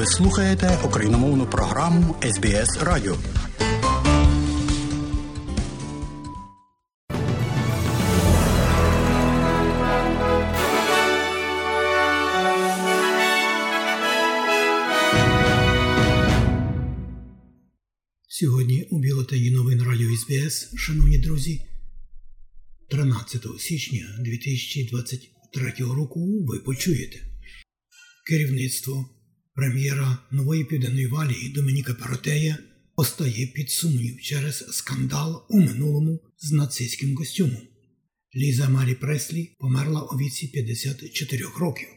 Ви слухаєте україномовну програму СБС Радіо. Сьогодні у бюлетені новин Радіо СБС, шановні друзі, 13 січня 2023 року ви почуєте керівництво прем'єра нової південної валії Домініка Паротея постає під сумнів через скандал у минулому з нацистським костюмом. Ліза Марі Преслі померла у віці 54 років.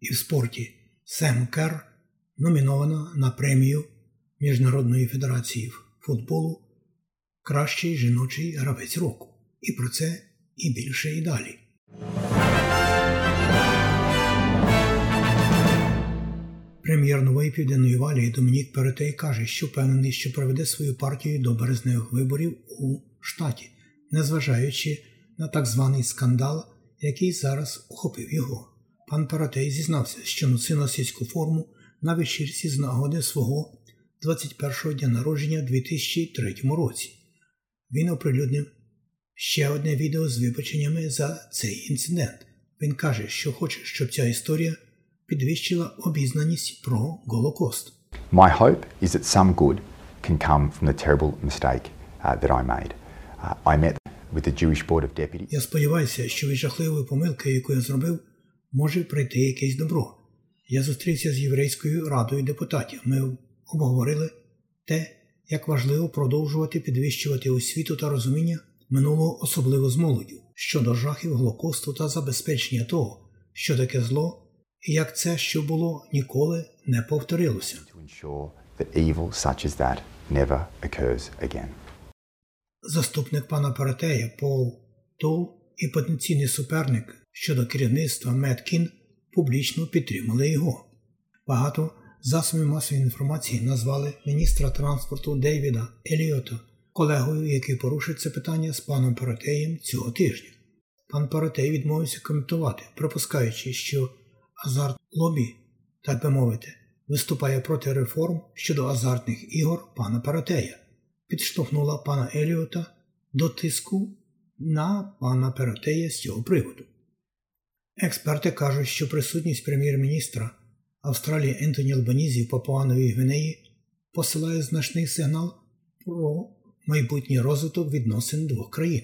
І в спорті Сем Кер номінована на премію Міжнародної федерації футболу Кращий жіночий гравець року. І про це і більше і далі. Прем'єр нової південної валії Домінік Перетей каже, що впевнений, що проведе свою партію до березневих виборів у штаті, незважаючи на так званий скандал, який зараз охопив його. Пан Перетей зізнався, що носив носицьку форму на вечірці з нагоди свого 21-го дня народження у 2003 році. Він оприлюднив ще одне відео з вибаченнями за цей інцидент. Він каже, що хоче, щоб ця історія підвищила обізнаність про Голокост. My hope is that some good can come from the terrible mistake uh, that I made. Uh, I met with the Jewish Board of Deputies. Я сподіваюся, що від жахливої помилки, яку я зробив, може прийти якесь добро. Я зустрівся з єврейською радою депутатів. Ми обговорили те, як важливо продовжувати підвищувати освіту та розуміння минулого, особливо з молоддю, щодо жахів Голокосту та забезпечення того, що таке зло, як це, що було, ніколи не повторилося. Заступник пана Паратея Пол Тол і потенційний суперник щодо керівництва Меткін публічно підтримали його. Багато засобів масової інформації назвали міністра транспорту Дейвіда Еліота колегою, який порушив це питання з паном Паратеєм цього тижня. Пан Паратей відмовився коментувати, припускаючи, що азарт лобі, так би мовити, виступає проти реформ щодо азартних ігор пана Паратея, підштовхнула пана Еліота до тиску на пана Паратея з цього приводу. Експерти кажуть, що присутність прем'єр-міністра Австралії Ентоні Албанізі в Папуановій Гвинеї посилає значний сигнал про майбутній розвиток відносин двох країн.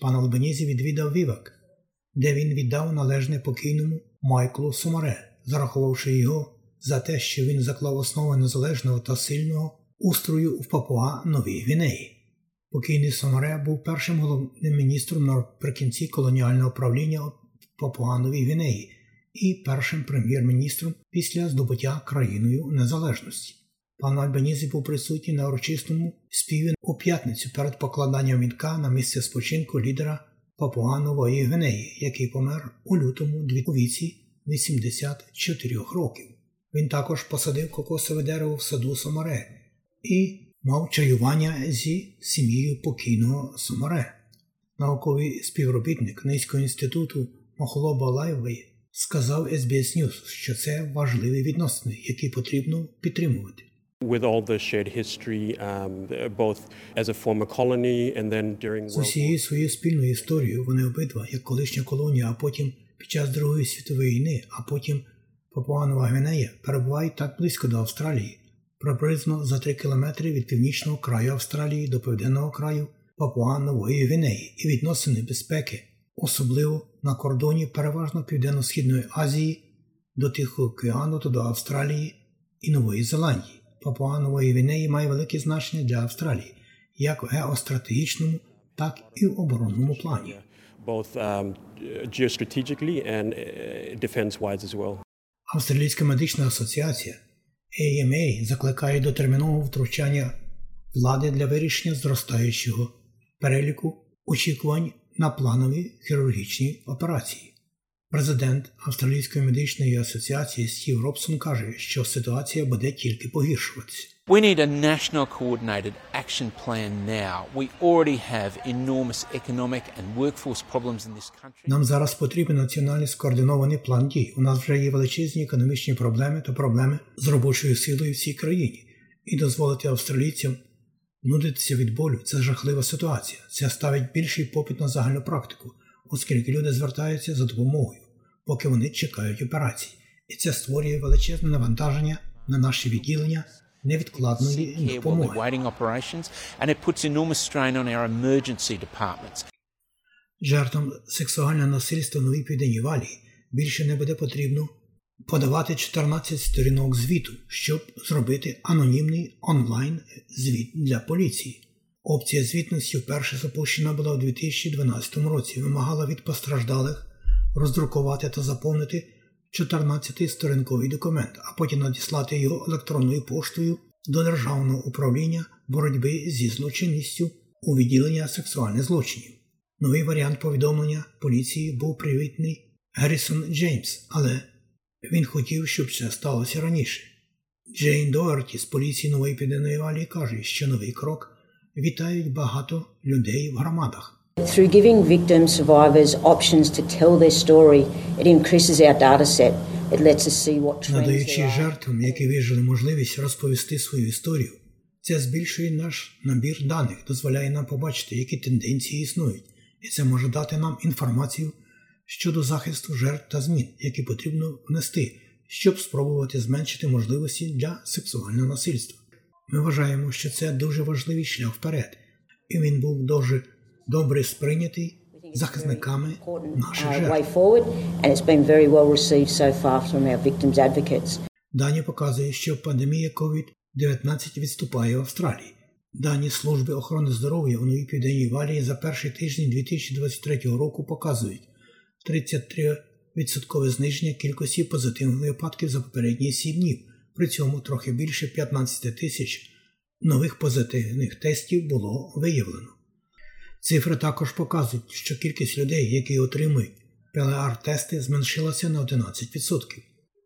Пан Албанізі відвідав Вівак, де він віддав належне покійному Майклу Сомаре, зарахувавши його за те, що він заклав основи незалежного та сильного устрою в Папуа Новій Гвінеї. Покійний Сомаре був першим головним міністром наприкінці колоніального правління в Папуановій Гвінеї і першим прем'єр-міністром після здобуття країною незалежності. Пан Альбанізі був присутній на урочистому співі у п'ятницю перед покладанням вінка на місце спочинку лідера Папуа Нової Гвинеї, який помер у лютому у віці 84 років. Він також посадив кокосове дерево в саду Сомаре і мав чаювання зі сім'єю покійного Сомаре. Науковий співробітник Низького інституту Махолопа Лавейл сказав SBS News, що це важливі відносини, які потрібно підтримувати. With all the shared history, um, both as a former colony and then during З усією своєю спільною історією вони обидва, як колишня колонія, а потім під час Другої світової війни, а потім Папуанова Гвінея, перебувають так близько до Австралії, приблизно за 3 кілометри від північного краю Австралії до південного краю Папуа Нової Гвінеї і відносини безпеки, особливо на кордоні переважно Південно-Східної Азії до Тихого океану та до Австралії і Нової Зеландії. Папуа Нової Гвінеї має велике значення для Австралії, як в геостратегічному, так і в оборонному плані. um, uh. Австралійська медична асоціація AMA закликає до термінового втручання влади для вирішення зростаючого переліку очікувань на планові хірургічні операції. Президент Австралійської медичної асоціації Стів Робсон каже, що ситуація буде тільки погіршуватися. We need a national coordinated action plan now. We already have enormous economic and workforce problems in this country. Нам зараз потрібен національний скоординований план дій. У нас вже є величезні економічні проблеми та проблеми з робочою силою в цій країні. І дозволити австралійцям нудитися від болю це жахлива ситуація. Це ставить більший попит на загальну практику, оскільки люди звертаються за допомогою, поки вони чекають операцій. І це створює величезне навантаження на наші відділення невідкладної допомоги. Жертвам сексуального насильства Новій Південній Валії більше не буде потрібно подавати 14 сторінок звіту, щоб зробити анонімний онлайн звіт для поліції. Опція звітності вперше запущена була у 2012 році, вимагала від постраждалих роздрукувати та заповнити 14-сторінковий документ, а потім надіслати його електронною поштою до Державного управління боротьби зі злочинністю у відділення сексуальних злочинів. Новий варіант повідомлення поліції був привітний Геррісон Джеймс, але він хотів, щоб це сталося раніше. Джейн Доерті з поліції Нової Південної Валії каже, що новий крок вітають багато людей в громадах. Through giving victim survivors options to tell their story, it increases our data set. It lets us see what trends Надаючи жертвам, які вижили можливість розповісти свою історію, це збільшує наш набір даних, дозволяє нам побачити, які тенденції існують, і це може дати нам інформацію щодо захисту жертв та змін, які потрібно внести, щоб спробувати зменшити можливості для сексуального насильства. Ми вважаємо, що це дуже важливий шлях вперед, і він був дуже добре сприйнятий захисниками наших жертв. Дані показує, що пандемія COVID-19 відступає в Австралії. Дані Служби охорони здоров'я у Новій Південній Валії за перший тиждень 2023 року показують 33% зниження кількості позитивних випадків за попередні 7 днів. При цьому трохи більше 15 тисяч нових позитивних тестів було виявлено. Цифри також показують, що кількість людей, які отримують ПЛР-тести, зменшилася на 11%.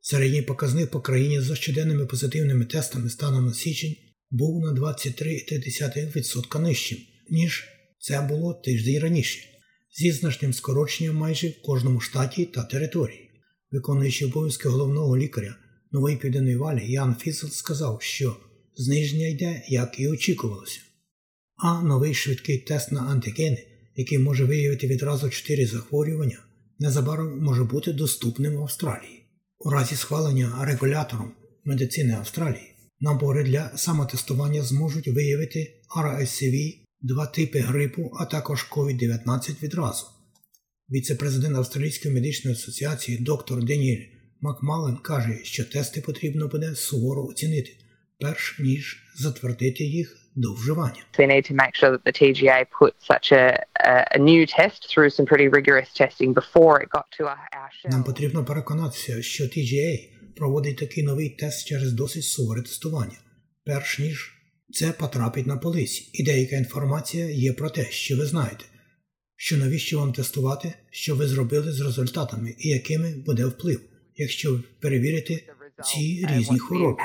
Середній показник по країні за щоденними позитивними тестами станом на січень був на 23,3% нижчим, ніж це було тиждень раніше, зі значним скороченням майже в кожному штаті та території. Виконуючий обов'язки головного лікаря Нової Південної Валії Ян Фісел сказав, що зниження йде, як і очікувалося. А новий швидкий тест на антигени, який може виявити відразу 4 захворювання, незабаром може бути доступним в Австралії. У разі схвалення регулятором медицини Австралії набори для самотестування зможуть виявити RSV, два типи грипу, а також COVID-19 відразу. Віце-президент Австралійської медичної асоціації доктор Деніель Макмален каже, що тести потрібно буде суворо оцінити, перш ніж затвердити їх до вживання. we need to make sure that the TGA put such a, a, a new test through some pretty rigorous testing before it got to our, our Нам потрібно переконатися, що TGA проводить такий новий тест через досить суворе тестування, перш ніж це потрапить на полиці. І деяка інформація є про те, що ви знаєте, що навіщо вам тестувати, що ви зробили з результатами і якими буде вплив, якщо ви перевірите ці різні хвороби.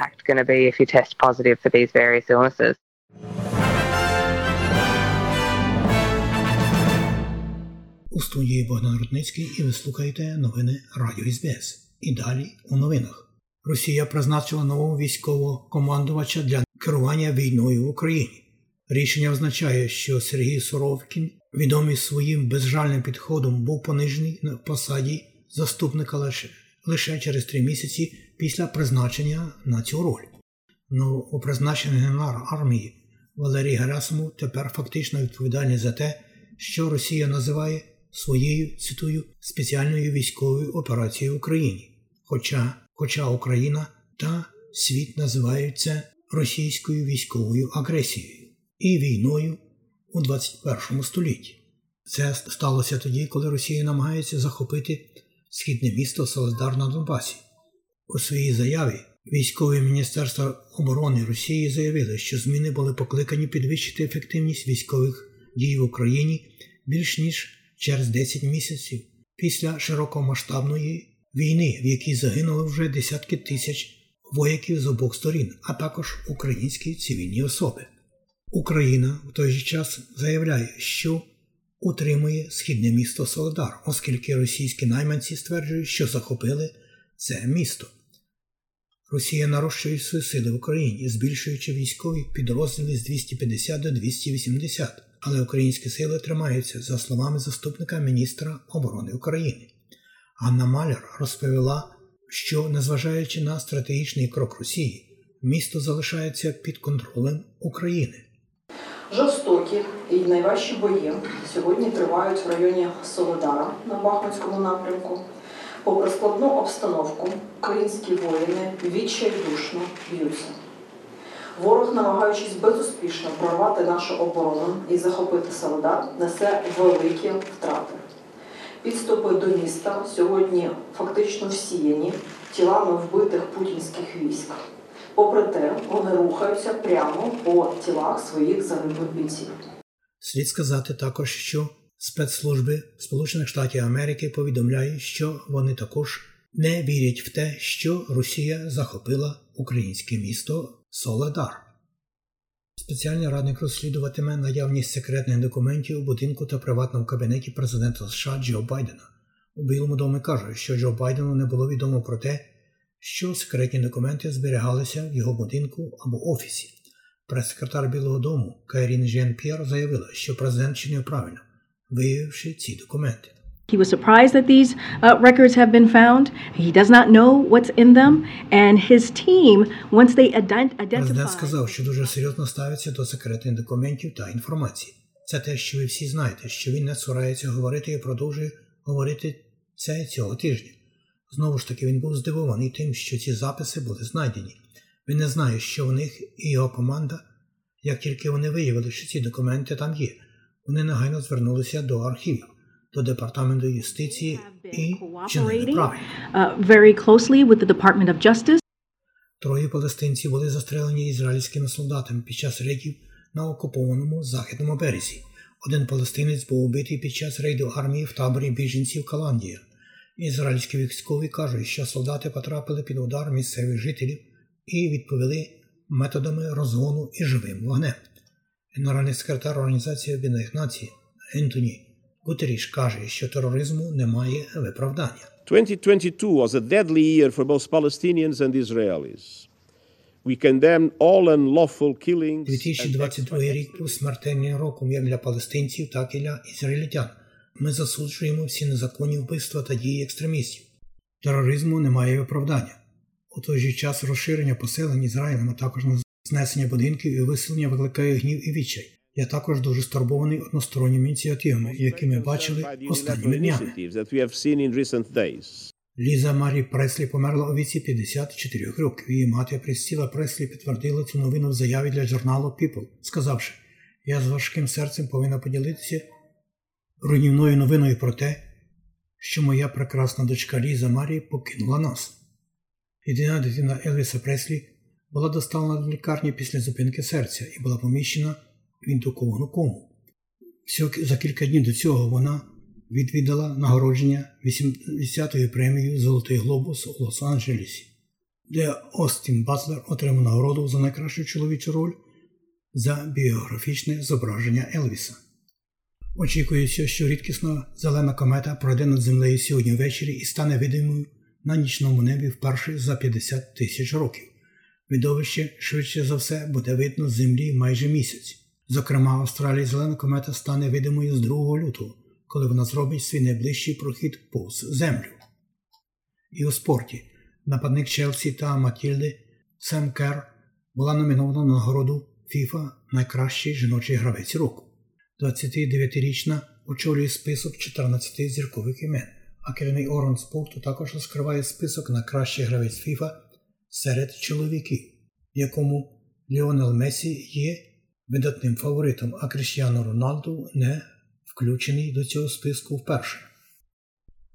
У студії Богдан Рудницький і ви слухаєте новини Радіо СБС. І далі у новинах. Росія призначила нового військового командувача для керування війною в Україні. Рішення означає, що Сергій Суровкін, відомий своїм безжальним підходом, був понижений на посаді заступника лише, лише через три місяці після призначення на цю роль. Новопризначений генерал армії Валерій Герасимов тепер фактично відповідальний за те, що Росія називає своєю цитую спеціальною військовою операцією в Україні. Хоча, хоча Україна та світ називають це російською військовою агресією і війною у 21 столітті. Це сталося тоді, коли Росія намагається захопити східне місто Солидар на Донбасі. У своїй заяві військове міністерство оборони Росії заявили, що зміни були покликані підвищити ефективність військових дій в Україні більш ніж через 10 місяців після широкомасштабної війни, в якій загинули вже десятки тисяч вояків з обох сторін, а також українські цивільні особи. Україна в той же час заявляє, що утримує східне місто Солодар, оскільки російські найманці стверджують, що захопили це місто. Росія нарощує свої сили в Україні, збільшуючи військові підрозділи з 250 до 280, але українські сили тримаються, за словами заступника міністра оборони України. Анна Маляр розповіла, що, незважаючи на стратегічний крок Росії, місто залишається під контролем України. Жорстокі і найважчі бої сьогодні тривають в районі Солодара на Бахмутському напрямку. Попри складну обстановку, українські воїни відчайдушно б'ються. Ворог, намагаючись безуспішно прорвати нашу оборону і захопити Солодар, несе великі втрати. Підступи до міста сьогодні фактично всіяні тілами вбитих путінських військ. Попри те, вони рухаються прямо по тілах своїх загиблих бійців. Слід сказати також, що спецслужби Сполучених Штатів Америки повідомляють, що вони також не вірять в те, що Росія захопила українське місто Соледар. Спеціальний радник розслідуватиме наявність секретних документів у будинку та приватному кабінеті президента США Джо Байдена. У Білому домі кажуть, що Джо Байдену не було відомо про те, що секретні документи зберігалися в його будинку або офісі. Прес-секретар Білого Дому Кайрін Жен П'єр заявила, що президент чинив правильно, виявивши ці документи. He was surprised that these uh, records have been found. He does not know what's in them, and his team, once they ident- Президент сказав, що дуже серйозно ставиться до секретних документів та інформації. Це те, що ви всі знаєте, що він не цурається говорити і продовжує говорити це цього тижня. Знову ж таки, він був здивований тим, що ці записи були знайдені. Він не знає, що в них і його команда, як тільки вони виявили, що ці документи там є, вони негайно звернулися до архівів, до департаменту юстиції і чинили правильно. uh. Троє палестинців були застрелені ізраїльськими солдатами під час рейдів на окупованому західному березі. Один палестинець був убитий під час рейду армії в таборі біженців Каландія. Ізраїльські військові кажуть, що солдати потрапили під удар місцевих жителів і відповіли методами розгону і живим вогнем. Генеральний секретар Організації Об'єднаних Націй Ентоні Гутеріш каже, що тероризму немає виправдання. 2022 was a deadly year for both Palestinians and Israelis. We condemn all unlawful killings. 2022 рік був смертельним роком як для палестинців, так і для ізраїльтян. Ми засуджуємо всі незаконні вбивства та дії екстремістів. Тероризму немає виправдання. У той же час розширення поселень Ізраїлем, а також знесення будинків і виселення викликає гнів і відчай. Я також дуже стурбований односторонніми ініціативами, які ми бачили останніми днями. Ліза Марі Преслі померла у віці 54 років. Її мати Присціла Преслі підтвердила цю новину в заяві для журналу People, сказавши, я з важким серцем повинна поділитися руйнівною новиною про те, що моя прекрасна дочка Ліза Марі покинула нас. Єдина дитина Елвіса Преслі була доставлена до лікарні після зупинки серця і була поміщена в індуковану кому. За кілька днів до цього вона відвідала нагородження 80-ї премією Золотий глобус у Лос-Анджелесі, де Остін Батлер отримав нагороду за найкращу чоловічу роль за біографічне зображення Елвіса. Очікується, що рідкісна зелена комета пройде над землею сьогодні ввечері і стане видимою на нічному небі вперше за 50 тисяч років. Видовище швидше за все буде видно з землі майже місяць. Зокрема, Австралії зелена комета стане видимою з 2 лютого, коли вона зробить свій найближчий прохід повз землю. І у спорті нападник Челсі та Матільди Сем Кер була номінована на нагороду FIFA найкращий жіночий гравець року. 29-річна очолює список 14 зіркових імен, а керівний орган спорту також розкриває список на кращий гравець FIFA серед чоловіків, якому Ліонел Месі є видатним фаворитом, а Кріштіану Роналду не включений до цього списку вперше.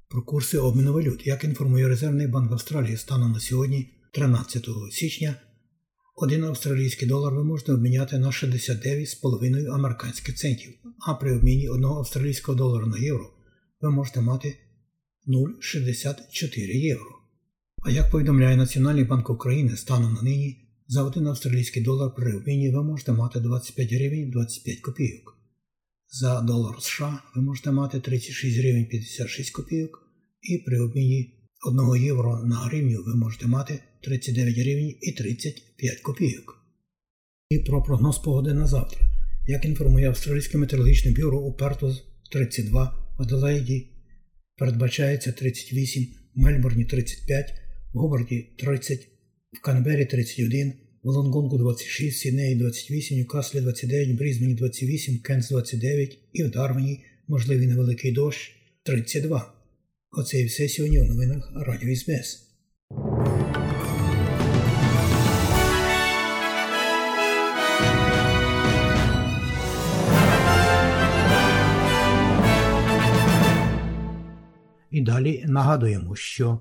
Про курси обміну валют, як інформує Резервний банк Австралії станом на сьогодні, 13 січня, один австралійський долар ви можете обміняти на 69,5 американських центів, а при обміні одного австралійського долара на євро ви можете мати 0,64 євро. А як повідомляє Національний банк України станом на нині, за один австралійський долар при обміні ви можете мати 25 гривень 25 копійок. За долар США ви можете мати 36 гривень 56 копійок, і при обміні 1 євро на гривню ви можете мати 39 гривень і 35 копійок. І про прогноз погоди на завтра. Як інформує Австралійське метеорологічне бюро у Пертус 32 в Аделаїді передбачається 38, в Мельбурні 35, в Гобарді 30, в Канбері 31, в Лонгонгу 26, в Сіднеї 28, в Ньюкаслі 29, Брізмені 28, Кенс 29 і в Дарвіні можливий невеликий дощ 32. Оце і все сьогодні у новинах Радіо СБС. І далі нагадуємо, що